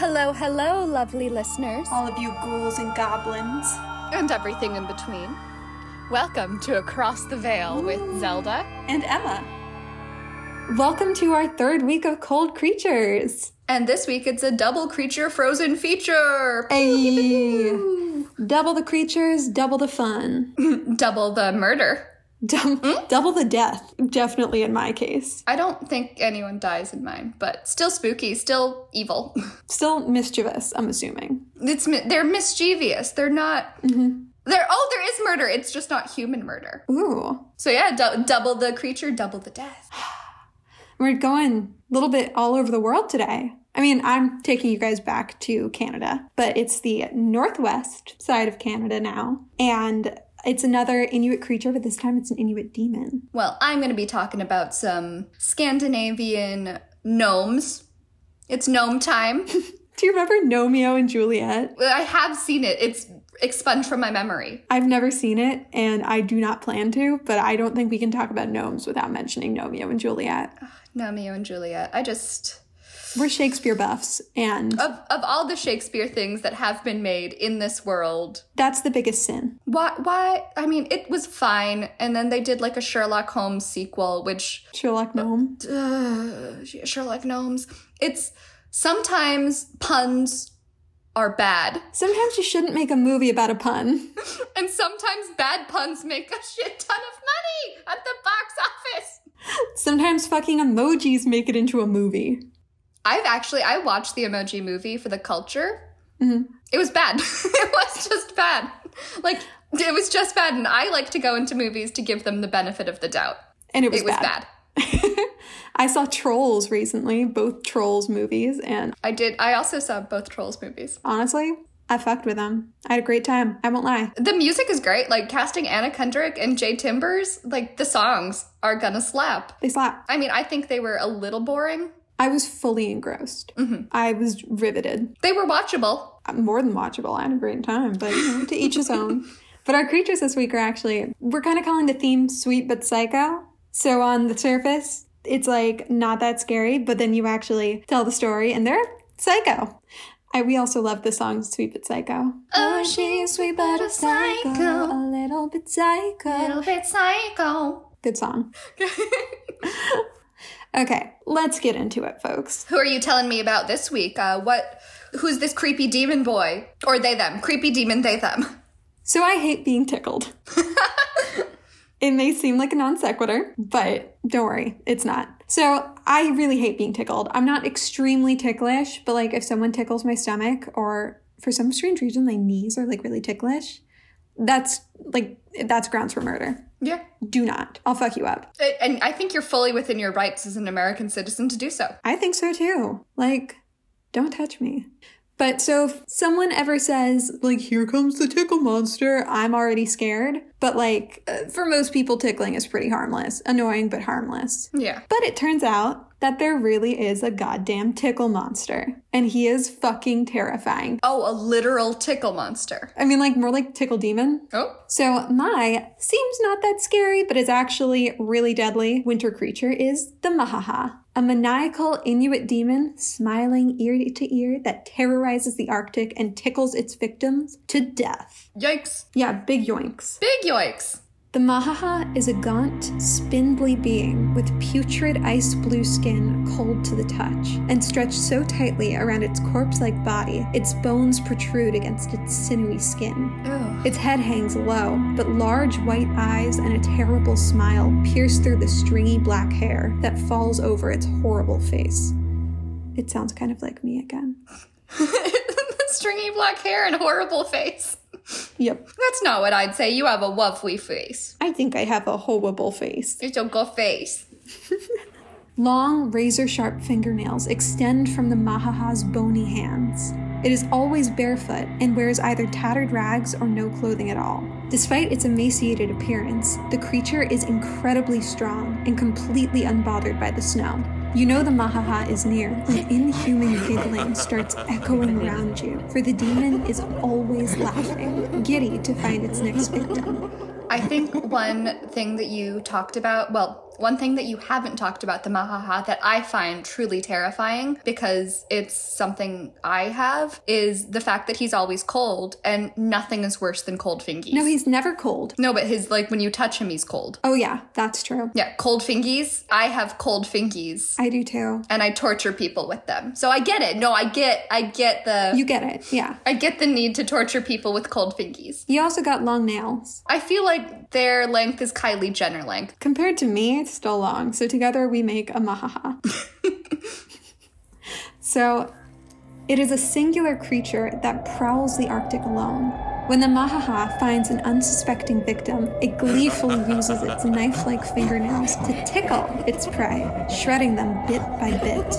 Hello, hello, lovely listeners. All of you ghouls and goblins. And everything in between. Welcome to Across the Veil with Zelda. And Emma. Welcome to our third week of Cold Creatures. And this week it's a double creature frozen feature. Hey. Double the creatures, double the fun. Double the murder. Dum- hmm? Double the death. Definitely in my case. I don't think anyone dies in mine, but still spooky, still evil. Still mischievous, I'm assuming. It's they're mischievous. They're not. Mm-hmm. They're oh, there is murder. It's just not human murder. Ooh. So yeah, dou- double the creature, double the death. We're going a little bit all over the world today. I mean, I'm taking you guys back to Canada, but it's the northwest side of Canada now. And it's another Inuit creature, but this time it's an Inuit demon. Well, I'm going to be talking about some Scandinavian gnomes. It's gnome time. Do you remember Gnomeo and Juliet? I have seen it. It's expunged from my memory. I've never seen it and I do not plan to, but I don't think we can talk about gnomes without mentioning Gnomeo and Juliet. Romeo and Juliet. I just We're Shakespeare buffs, and of of all the Shakespeare things that have been made in this world, that's the biggest sin. why why I mean, it was fine and then they did like a Sherlock Holmes sequel which Sherlock Gnome. uh, Sherlock Gnomes. It's sometimes puns are bad Sometimes you shouldn't make a movie about a pun. and sometimes bad puns make a shit ton of money at the box office. Sometimes fucking emojis make it into a movie. I've actually I watched the Emoji Movie for the culture. Mm-hmm. It was bad. it was just bad. Like it was just bad, and I like to go into movies to give them the benefit of the doubt. And it was, It was bad. bad. I saw Trolls recently, both Trolls movies, and I did. I also saw both Trolls movies. honestly, I fucked with them. I had a great time. I won't lie. The music is great. Like casting Anna Kendrick and Jay Timbers. Like the songs are gonna slap. They slap. I mean, I think they were a little boring. I was fully engrossed. Mm-hmm. I was riveted. They were watchable. Uh, more than watchable. I had a great time, but you know, to each his own. But our creatures this week are actually, we're kind of calling the theme sweet but psycho. So on the surface, it's like not that scary, but then you actually tell the story and they're psycho. I, we also love the song Sweet But Psycho. Oh, she's sweet but a psycho. A little bit psycho. Little bit psycho. Good song. Okay, let's get into it, folks. Who are you telling me about this week? Uh, what? Who's this creepy demon boy or they them? Creepy demon they them. So I hate being tickled. it may seem like a non sequitur, but don't worry, it's not. So I really hate being tickled. I'm not extremely ticklish, but like if someone tickles my stomach or for some strange reason my knees are like really ticklish, that's like that's grounds for murder. Yeah, Do not. I'll fuck you up. and I think you're fully within your rights as an American citizen to do so. I think so too. Like, don't touch me. But so if someone ever says, like, here comes the tickle monster, I'm already scared. But like, uh, for most people, tickling is pretty harmless. Annoying, but harmless. Yeah. But it turns out that there really is a goddamn tickle monster. And he is fucking terrifying. Oh, a literal tickle monster. I mean, like, more like tickle demon. Oh, So, my seems not that scary, but is actually really deadly winter creature is the Mahaha, a maniacal Inuit demon smiling ear to ear that terrorizes the Arctic and tickles its victims to death. yikes! Yeah, big yoinks. Big yoinks! The Mahaha is a gaunt, spindly being with putrid ice blue skin cold to the touch, and stretched so tightly around its corpse like body, its bones protrude against its sinewy skin. Oh, Its head hangs low, but large white eyes and a terrible smile pierce through the stringy black hair that falls over its horrible face. It sounds kind of like me again. The stringy black hair and horrible face. Yep. That's not what I'd say. You have a lovely face. I think I have a horrible face. It's a good face. Long, razor sharp fingernails extend from the Mahaha's bony hands. It is always barefoot and wears either tattered rags or no clothing at all. Despite its emaciated appearance, the creature is incredibly strong and completely unbothered by the snow. You know the Mahaha is near when inhuman giggling starts echoing around you, for the demon is always laughing, giddy to find its next victim. I think one thing that you talked about, well, one thing that you haven't talked about the Mahaha that I find truly terrifying because it's something I have is the fact that he's always cold and nothing is worse than cold fingies. No, he's never cold. No, but his like when you touch him, he's cold. Oh, yeah, that's true. Yeah, cold fingies. I have cold fingies. I do too. and I torture people with them. So I get it. No, I get I get the You get it. Yeah. I get the need to torture people with cold fingies. He also got long nails. I feel like their length is Kylie Jenner length. Compared to me, it's still long. So together we make a mahaha. so it is a singular creature that prowls the Arctic alone. When the mahaha finds an unsuspecting victim, it gleefully uses its knife like fingernails to tickle its prey, shredding them bit by bit.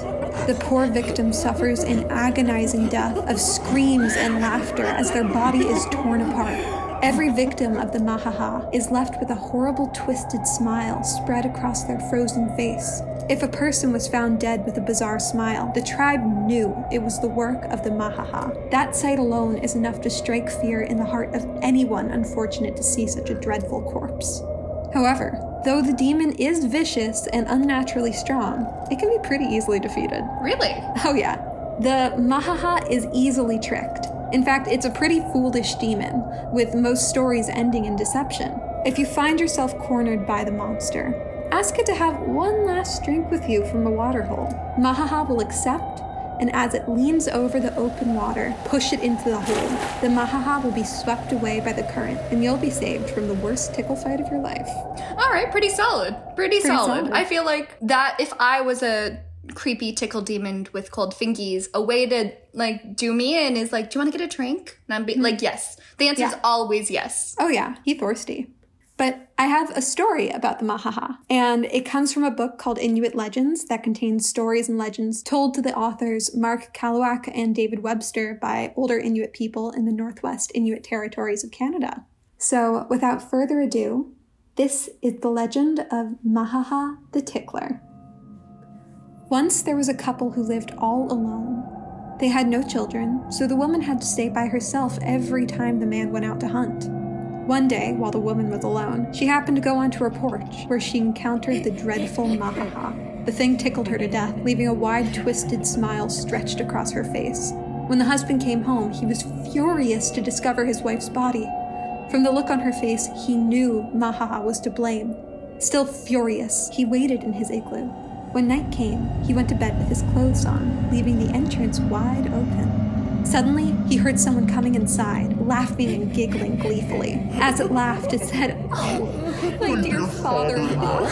The poor victim suffers an agonizing death of screams and laughter as their body is torn apart. Every victim of the Mahaha is left with a horrible twisted smile spread across their frozen face. If a person was found dead with a bizarre smile, the tribe knew it was the work of the Mahaha. That sight alone is enough to strike fear in the heart of anyone unfortunate to see such a dreadful corpse. However, though the demon is vicious and unnaturally strong, it can be pretty easily defeated. Really? Oh, yeah. The Mahaha is easily tricked. In fact, it's a pretty foolish demon, with most stories ending in deception. If you find yourself cornered by the monster, ask it to have one last drink with you from a waterhole. Mahaha will accept, and as it leans over the open water, push it into the hole. The Mahaha will be swept away by the current, and you'll be saved from the worst tickle fight of your life. All right, pretty solid. Pretty, solid. solid. I feel like that if I was a creepy tickle demon with cold fingies, a way to like do me in is like, do you want to get a drink? And I'm be- mm-hmm. like, yes. The answer is Yeah. always yes. Oh, yeah, he thirsty. But I have a story about the Mahaha, and it comes from a book called Inuit Legends that contains stories and legends told to the authors Mark Kalluak and David Webster by older Inuit people in the Northwest Inuit territories of Canada. So, without further ado, this is the legend of Mahaha the Tickler. Once there was a couple who lived all alone. They had no children, so the woman had to stay by herself every time the man went out to hunt. One day, while the woman was alone, she happened to go onto her porch, where she encountered the dreadful Mahaha. The thing tickled her to death, leaving a wide, twisted smile stretched across her face. When the husband came home, he was furious to discover his wife's body. From the look on her face, he knew Mahaha was to blame. Still furious, he waited in his igloo. When night came, he went to bed with his clothes on, leaving the entrance wide open. Suddenly, he heard someone coming inside, laughing and giggling gleefully. As it laughed, it said, Oh, my dear father in law.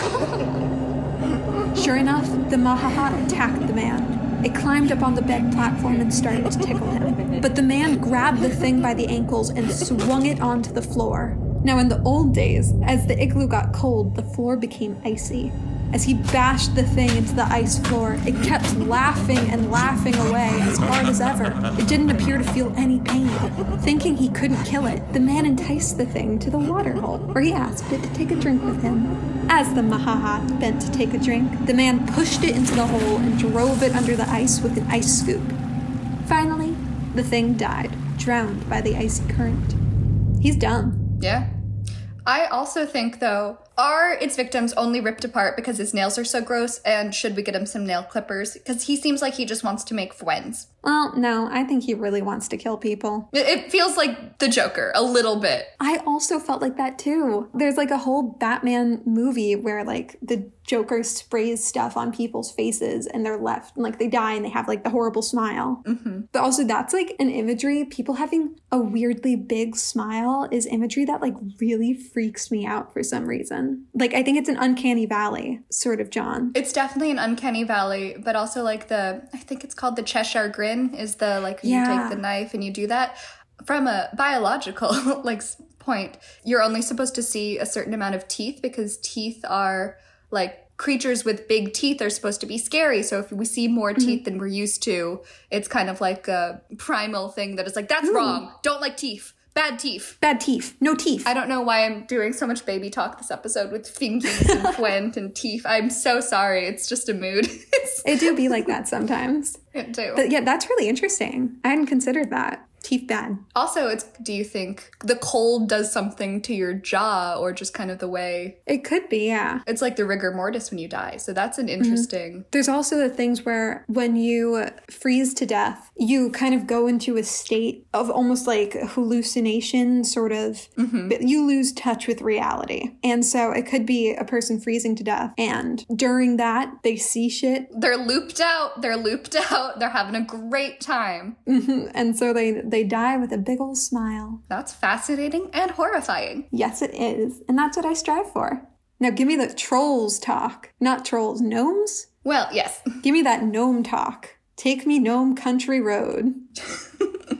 Sure enough, the Mahaha attacked the man. It climbed up on the bed platform and started to tickle him. But the man grabbed the thing by the ankles and swung it onto the floor. Now, in the old days, as the igloo got cold, the floor became icy. As he bashed the thing into the ice floor, it kept laughing and laughing away as hard as ever. It didn't appear to feel any pain. Thinking he couldn't kill it, the man enticed the thing to the water hole, where he asked it to take a drink with him. As the Mahaha bent to take a drink, the man pushed it into the hole and drove it under the ice with an ice scoop. Finally, the thing died, drowned by the icy current. He's done. Yeah. I also think though, are its victims only ripped apart because his nails are so gross and should we get him some nail clippers? Because he seems like he just wants to make friends. Well, no, I think he really wants to kill people. It- It feels like the Joker a little bit. I also felt like that too. There's like a whole Batman movie where like the Joker sprays stuff on people's faces and they're left and like they die and they have like the horrible smile. Mm-hmm. But also, that's like an imagery. People having a weirdly big smile is imagery that like really freaks me out for some reason. Like, I think it's an uncanny valley, sort of, John. It's definitely an uncanny valley, but also like the I think it's called the Cheshire grin is the like you take the knife and you do that from a biological like point. You're only supposed to see a certain amount of teeth because teeth are like creatures with big teeth are supposed to be scary. So if we see more mm-hmm. teeth than we're used to, it's kind of like a primal thing that is like that's wrong. Don't like teeth. Bad teeth. Bad teeth. No teeth. I don't know why I'm doing so much baby talk this episode with fingies and Gwent and teeth. I'm so sorry. It's just a mood. it do be like that sometimes. it too. But yeah, that's really interesting. I hadn't considered that. Teeth bad. Also, it's do you think the cold does something to your jaw or just kind of the way It could be, yeah. it's like the rigor mortis when you die. So that's an mm-hmm. interesting There's also the things where when you freeze to death, you kind of go into a state of almost like hallucination, sort of. Mm-hmm. but You lose touch with reality. And so it could be a person freezing to death. And during that, they see shit. they're looped out, they're looped out, they're having a great time. Mm-hmm. And so they, they die with a big old smile. That's fascinating and horrifying. Yes, it is. And that's what I strive for. Now give me the trolls talk. Not trolls, gnomes? Well, yes. Give me that gnome talk. Take me gnome country road.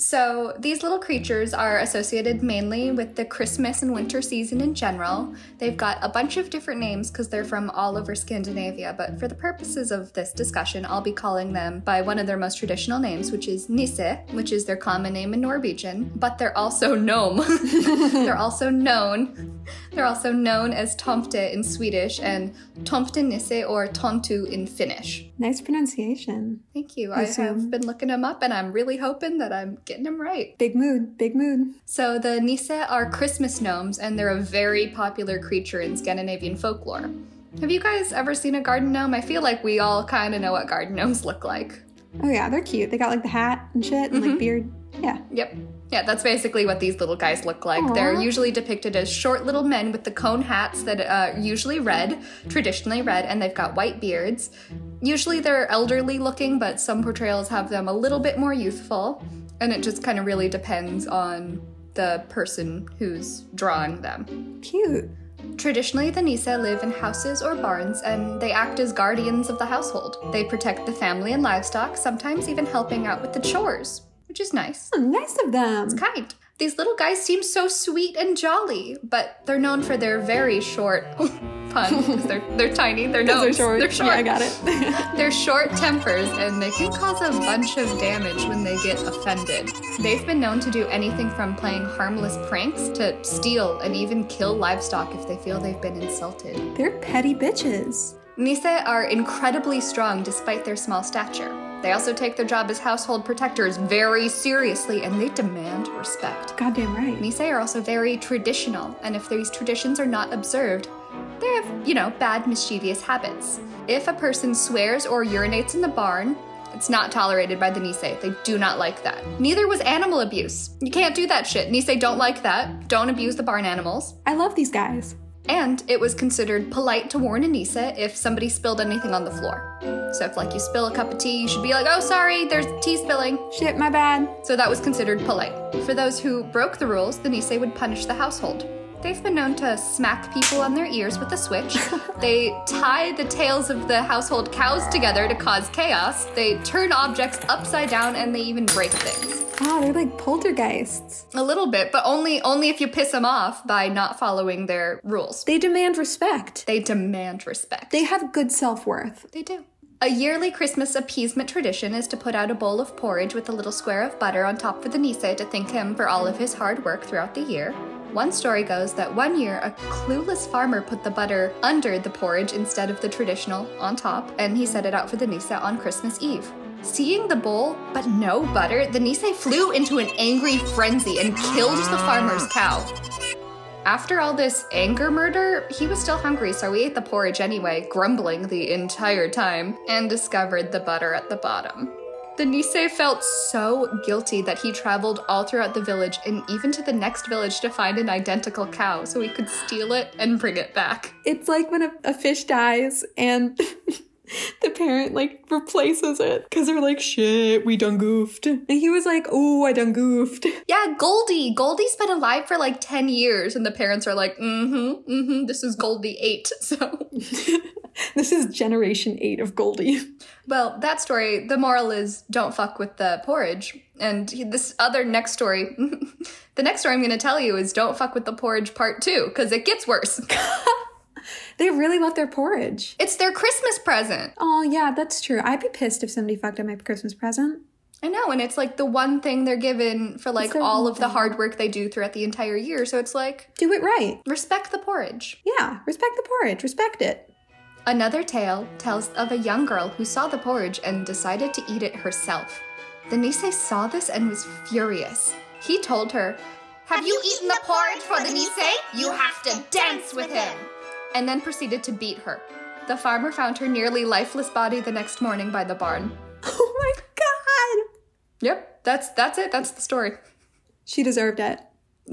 So, these little creatures are associated mainly with the Christmas and winter season in general. They've got a bunch of different names because they're from all over Scandinavia, but for the purposes of this discussion, I'll be calling them by one of their most traditional names, which is Nisse, which is their common name in Norwegian, but they're also gnome. they're also known. They're also known as Tomte in Swedish and tomte nisse or Tonttu in Finnish. Nice pronunciation. Thank you. I Awesome. have um, been looking them up and I'm really hoping that I'm getting them right. Big mood, big mood. So, the Nisse are Christmas gnomes, and they're a very popular creature in Scandinavian folklore. Have you guys ever seen a garden gnome? I feel like we all kind of know what garden gnomes look like. Oh yeah, they're cute. They got like the hat and shit and like mm-hmm. beard. Yeah. Yep. Yeah, that's basically what these little guys look like. Aw. They're usually depicted as short little men with the cone hats that are usually red, traditionally red, and they've got white beards. Usually they're elderly looking, but some portrayals have them a little bit more youthful, and it just kind of really depends on the person who's drawing them. Cute. Traditionally, the Nisse live in houses or barns, and they act as guardians of the household. They protect the family and livestock, sometimes even helping out with the chores, which is nice. Oh, nice of them. It's kind. These little guys seem so sweet and jolly, but they're known for their very short oh, pun because they're they're tiny. They're gnomes. are short. They're short. Yeah, I got it. They're short tempers and they can cause a bunch of damage when they get offended. They've been known to do anything from playing harmless pranks to steal and even kill livestock if they feel they've been insulted. they're petty bitches. Nisse are incredibly strong despite their small stature. They also take their job as household protectors very seriously and they demand respect. Goddamn right. Nisse are also very traditional, and if these traditions are not observed, they have, you know, bad mischievous habits. If a person swears or urinates in the barn, it's not tolerated by the Nisse. They do not like that. Neither was animal abuse. You can't do that shit. Nisse don't like that. Don't abuse the barn animals. I love these guys. And it was considered polite to warn a Nisse if somebody spilled anything on the floor. So if like you spill a cup of tea, you should be like, "Oh, sorry, there's tea spilling." Shit, my bad. So that was considered polite. For those who broke the rules, the Nisse would punish the household. They've been known to smack people on their ears with a switch. they tie the tails of the household cows together to cause chaos. They turn objects upside down and they even break things. Oh, they're like poltergeists. A little bit, but only only if you piss them off by not following their rules. They demand respect. They demand respect. They have good self worth. They do. A yearly Christmas appeasement tradition is to put out a bowl of porridge with a little square of butter on top for the Nisse to thank him for all of his hard work throughout the year. One story goes that one year a clueless farmer put the butter under the porridge instead of the traditional on top, and he set it out for the Nisse on Christmas Eve. Seeing the bowl, but no butter, the Nisse flew into an angry frenzy and killed the farmer's cow. After all this anger murder, he was still hungry, so he ate the porridge anyway, grumbling the entire time, and discovered the butter at the bottom. The Nisse felt so guilty that he traveled all throughout the village and even to the next village to find an identical cow so he could steal it and bring it back. It's like when a, a fish dies and the parent like replaces it because they're like, shit, we done goofed. And he was like, oh, I done goofed. Yeah, Goldie. Goldie's been alive for like 10 years, and the parents are like, mm hmm, mm hmm, this is Goldie 8. So. this is generation eight of Goldie. Well, that story, the moral is don't fuck with the porridge. And this other next story, the next story I'm going to tell you is don't fuck with the porridge part two, because it gets worse. They really love their porridge. it's their Christmas present. Oh, yeah, that's true. I'd be pissed if somebody fucked up my Christmas present. I know, and it's like the one thing they're given for like all of the hard work they do throughout the entire year. So it's like, Do it right. respect the porridge. Yeah, respect the porridge. Respect it. Another tale tells of a young girl who saw the porridge and decided to eat it herself. The Nisse saw this and was furious. He told her, Have you eaten the porridge for the Nisse? You have to dance with him! And then proceeded to beat her. The farmer found her nearly lifeless body the next morning by the barn. Oh my god! Yep, that's that's it. That's the story. She deserved it.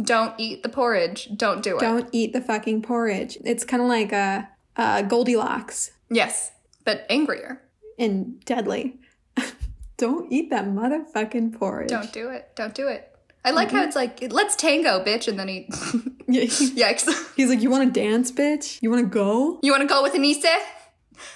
Don't eat the porridge. Don't do it. Don't eat the fucking porridge. It's kind of like a, a Goldilocks Yes, but angrier. and deadly. Don't eat that motherfucking porridge. Don't do it. Don't do it. I like how mm-hmm. it's like, let's tango, bitch, and then he, yikes. He's like, you want to dance, bitch? You want to go? You want to go with the Nisse?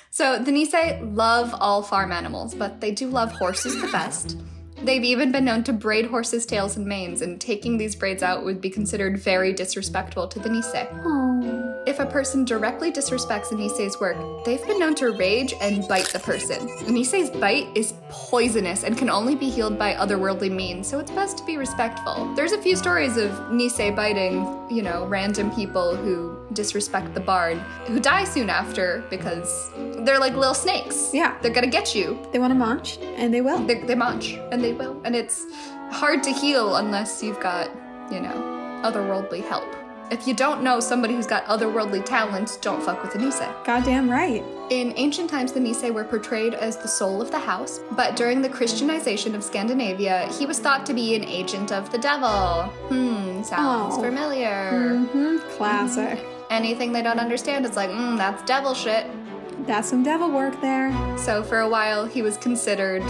So the Nisse love all farm animals, but they do love horses the best. They've even been known to braid horses' tails and manes, and taking these braids out would be considered very disrespectful to the Nisse. Oh. If a person directly disrespects a Nisse's work, they've been known to rage and bite the person. A Nisse's bite is poisonous and can only be healed by otherworldly means, so it's best to be respectful. There's a few stories of Nisse biting, you know, random people who disrespect the bard, who die soon after because they're like little snakes. Yeah. They're gonna get you. They want to munch, and they will. They, they munch, and they will. And it's hard to heal unless you've got, you know, otherworldly help. If you don't know somebody who's got otherworldly talents, don't fuck with a Nisse. Goddamn right. In ancient times, the Nisse were portrayed as the soul of the house, but during the Christianization of Scandinavia, he was thought to be an agent of the devil. Hmm, sounds Oh. familiar. Mm-hmm. Classic. Anything they don't understand it's like, mm, that's devil shit. That's some devil work there. So for a while, he was considered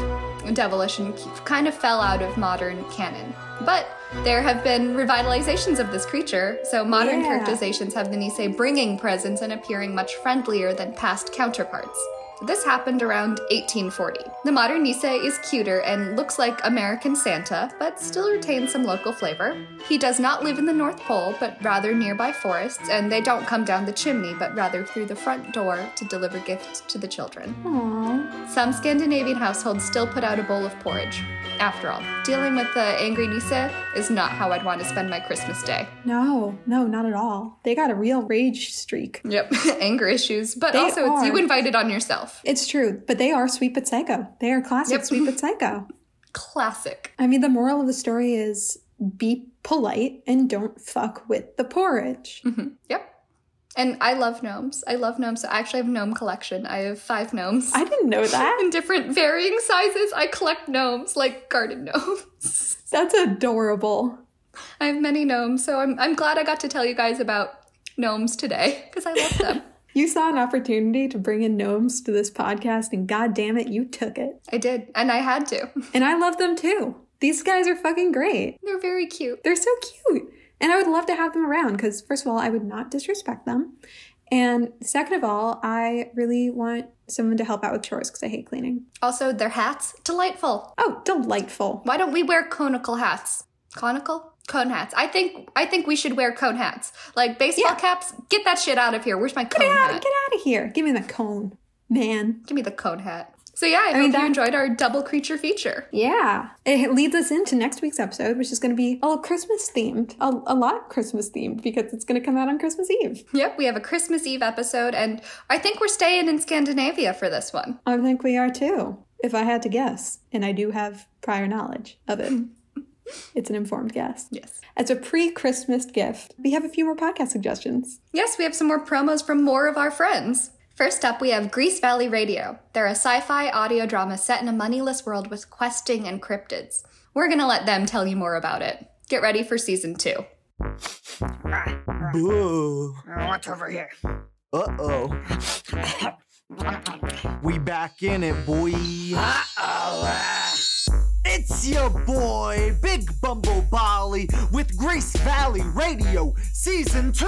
devilish and kind of fell out of modern canon. But there have been revitalizations of this creature, so modern Yeah. characterizations have the Nisse bringing presence and appearing much friendlier than past counterparts. This happened around 1840. The modern Nisse is cuter and looks like American Santa, but still retains some local flavor. He does not live in the North Pole, but rather nearby forests, and they don't come down the chimney, but rather through the front door to deliver gifts to the children. Aww. Some Scandinavian households still put out a bowl of porridge. After all, dealing with the angry Nisse is not how I'd want to spend my Christmas day. No, no, not at all. They got a real rage streak. Yep, anger issues, but They also it's you invited on yourself. It's true, but they are sweet but psycho. They are classic Yep. sweet but psycho. Classic. I mean, the moral of the story is be polite and don't fuck with the porridge. Mm-hmm. Yep. And I love gnomes. I love gnomes. I actually have a gnome collection. I have five gnomes. I didn't know that. in different varying sizes. I collect gnomes, like garden gnomes. That's adorable. I have many gnomes, so I'm, I'm glad I got to tell you guys about gnomes today because I love them. You saw an opportunity to bring in gnomes to this podcast, and god damn it, you took it. I did, and I had to. And I love them too. These guys are fucking great. They're very cute. They're so cute. And I would love to have them around because, first of all, I would not disrespect them. And second of all, I really want someone to help out with chores because I hate cleaning. Also, their hats, delightful. Oh, delightful. Why don't we wear conical hats? Conical? Cone hats. I think I think we should wear cone hats. Like baseball Yeah. caps. Get that shit out of here. Where's my cone Get out, hat? get out of here. Give me the cone, man. Give me the cone hat. So yeah, I, mean, hope that- you enjoyed our double creature feature. Yeah. It leads us into next week's episode, which is going to be all Christmas themed. A, a lot Christmas themed because it's going to come out on Christmas Eve. Yep, we have a Christmas Eve episode, and I think we're staying in Scandinavia for this one. I think we are too, if I had to guess. And I do have prior knowledge of it. it's an informed guess. Yes. As a pre Christmas gift, we have a few more podcast suggestions. Yes, we have some more promos from more of our friends. First up, we have Grease Valley Radio. They're a sci fi audio drama set in a moneyless world with questing and cryptids. We're gonna let them tell you more about it. Get ready for season two. Boo. What's over here? Uh oh. We back in it, boy. Uh-oh. It's your boy, Big Bumble Bolly, with Grease Valley Radio, Season 2.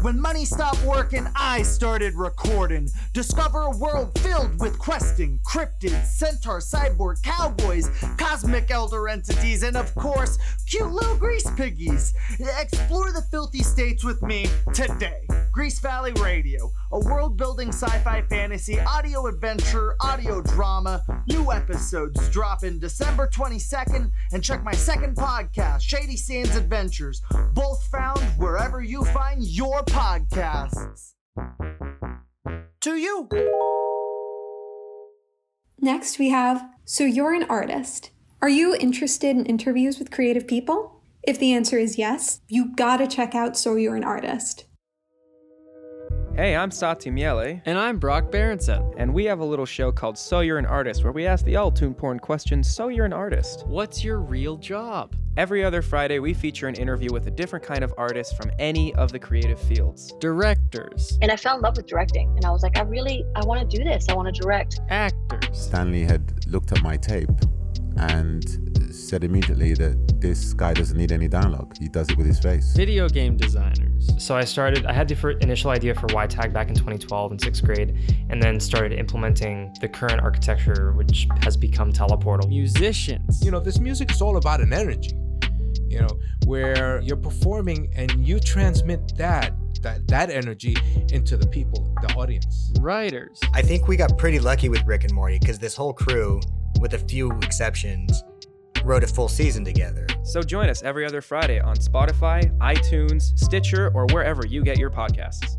When money stopped working, I started recording. Discover a world filled with questing, cryptids, centaur, cyborg, cowboys, cosmic elder entities, and of course, cute little grease piggies. Explore the filthy states with me today. Grease Valley Radio, a world building sci fi fantasy audio adventure, audio drama. New episodes drop in December 22nd, and check my second podcast, Shady Sands Adventures, both found wherever you find your podcasts. To you. Next, we have So You're an Artist. Are you interested in interviews with creative people? If the answer is yes, you gotta check out So You're an Artist. Hey, I'm Sati Miele, And I'm Brock Berenson. and we have a little show called So You're an Artist where we ask the all tune porn question, So You're an Artist. What's your real job? Every other Friday, we feature an interview with a different kind of artist from any of the creative fields. Directors, and I fell in love with directing. And I was like, I really, I want to do this. I want to direct. actors, Stanley had looked at my tape and said immediately that this guy doesn't need any dialogue. He does it with his face. video game designers, So I started, I had the fir- initial idea for YTAG back in 2012 in sixth grade, and then started implementing the current architecture, which has become Teleportal. musicians, You know, this music is all about an energy, you know, where you're performing and you transmit that that that energy into the people, the audience. writers, I think we got pretty lucky with Rick and Morty because this whole crew, with a few exceptions, wrote a full season together. So join us every other Friday on Spotify, iTunes, Stitcher, or wherever you get your podcasts.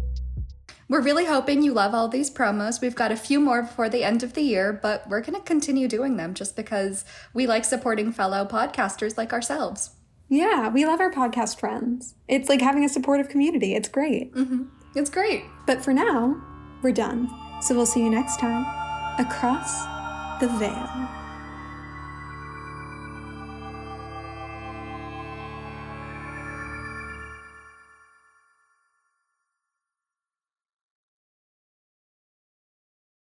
We're really hoping you love all these promos. We've got a few more before the end of the year, but we're going to continue doing them just because we like supporting fellow podcasters like ourselves. Yeah, we love our podcast friends. It's like having a supportive community. It's great. Mm-hmm. It's great. But for now, we're done. So we'll see you next time across the veil.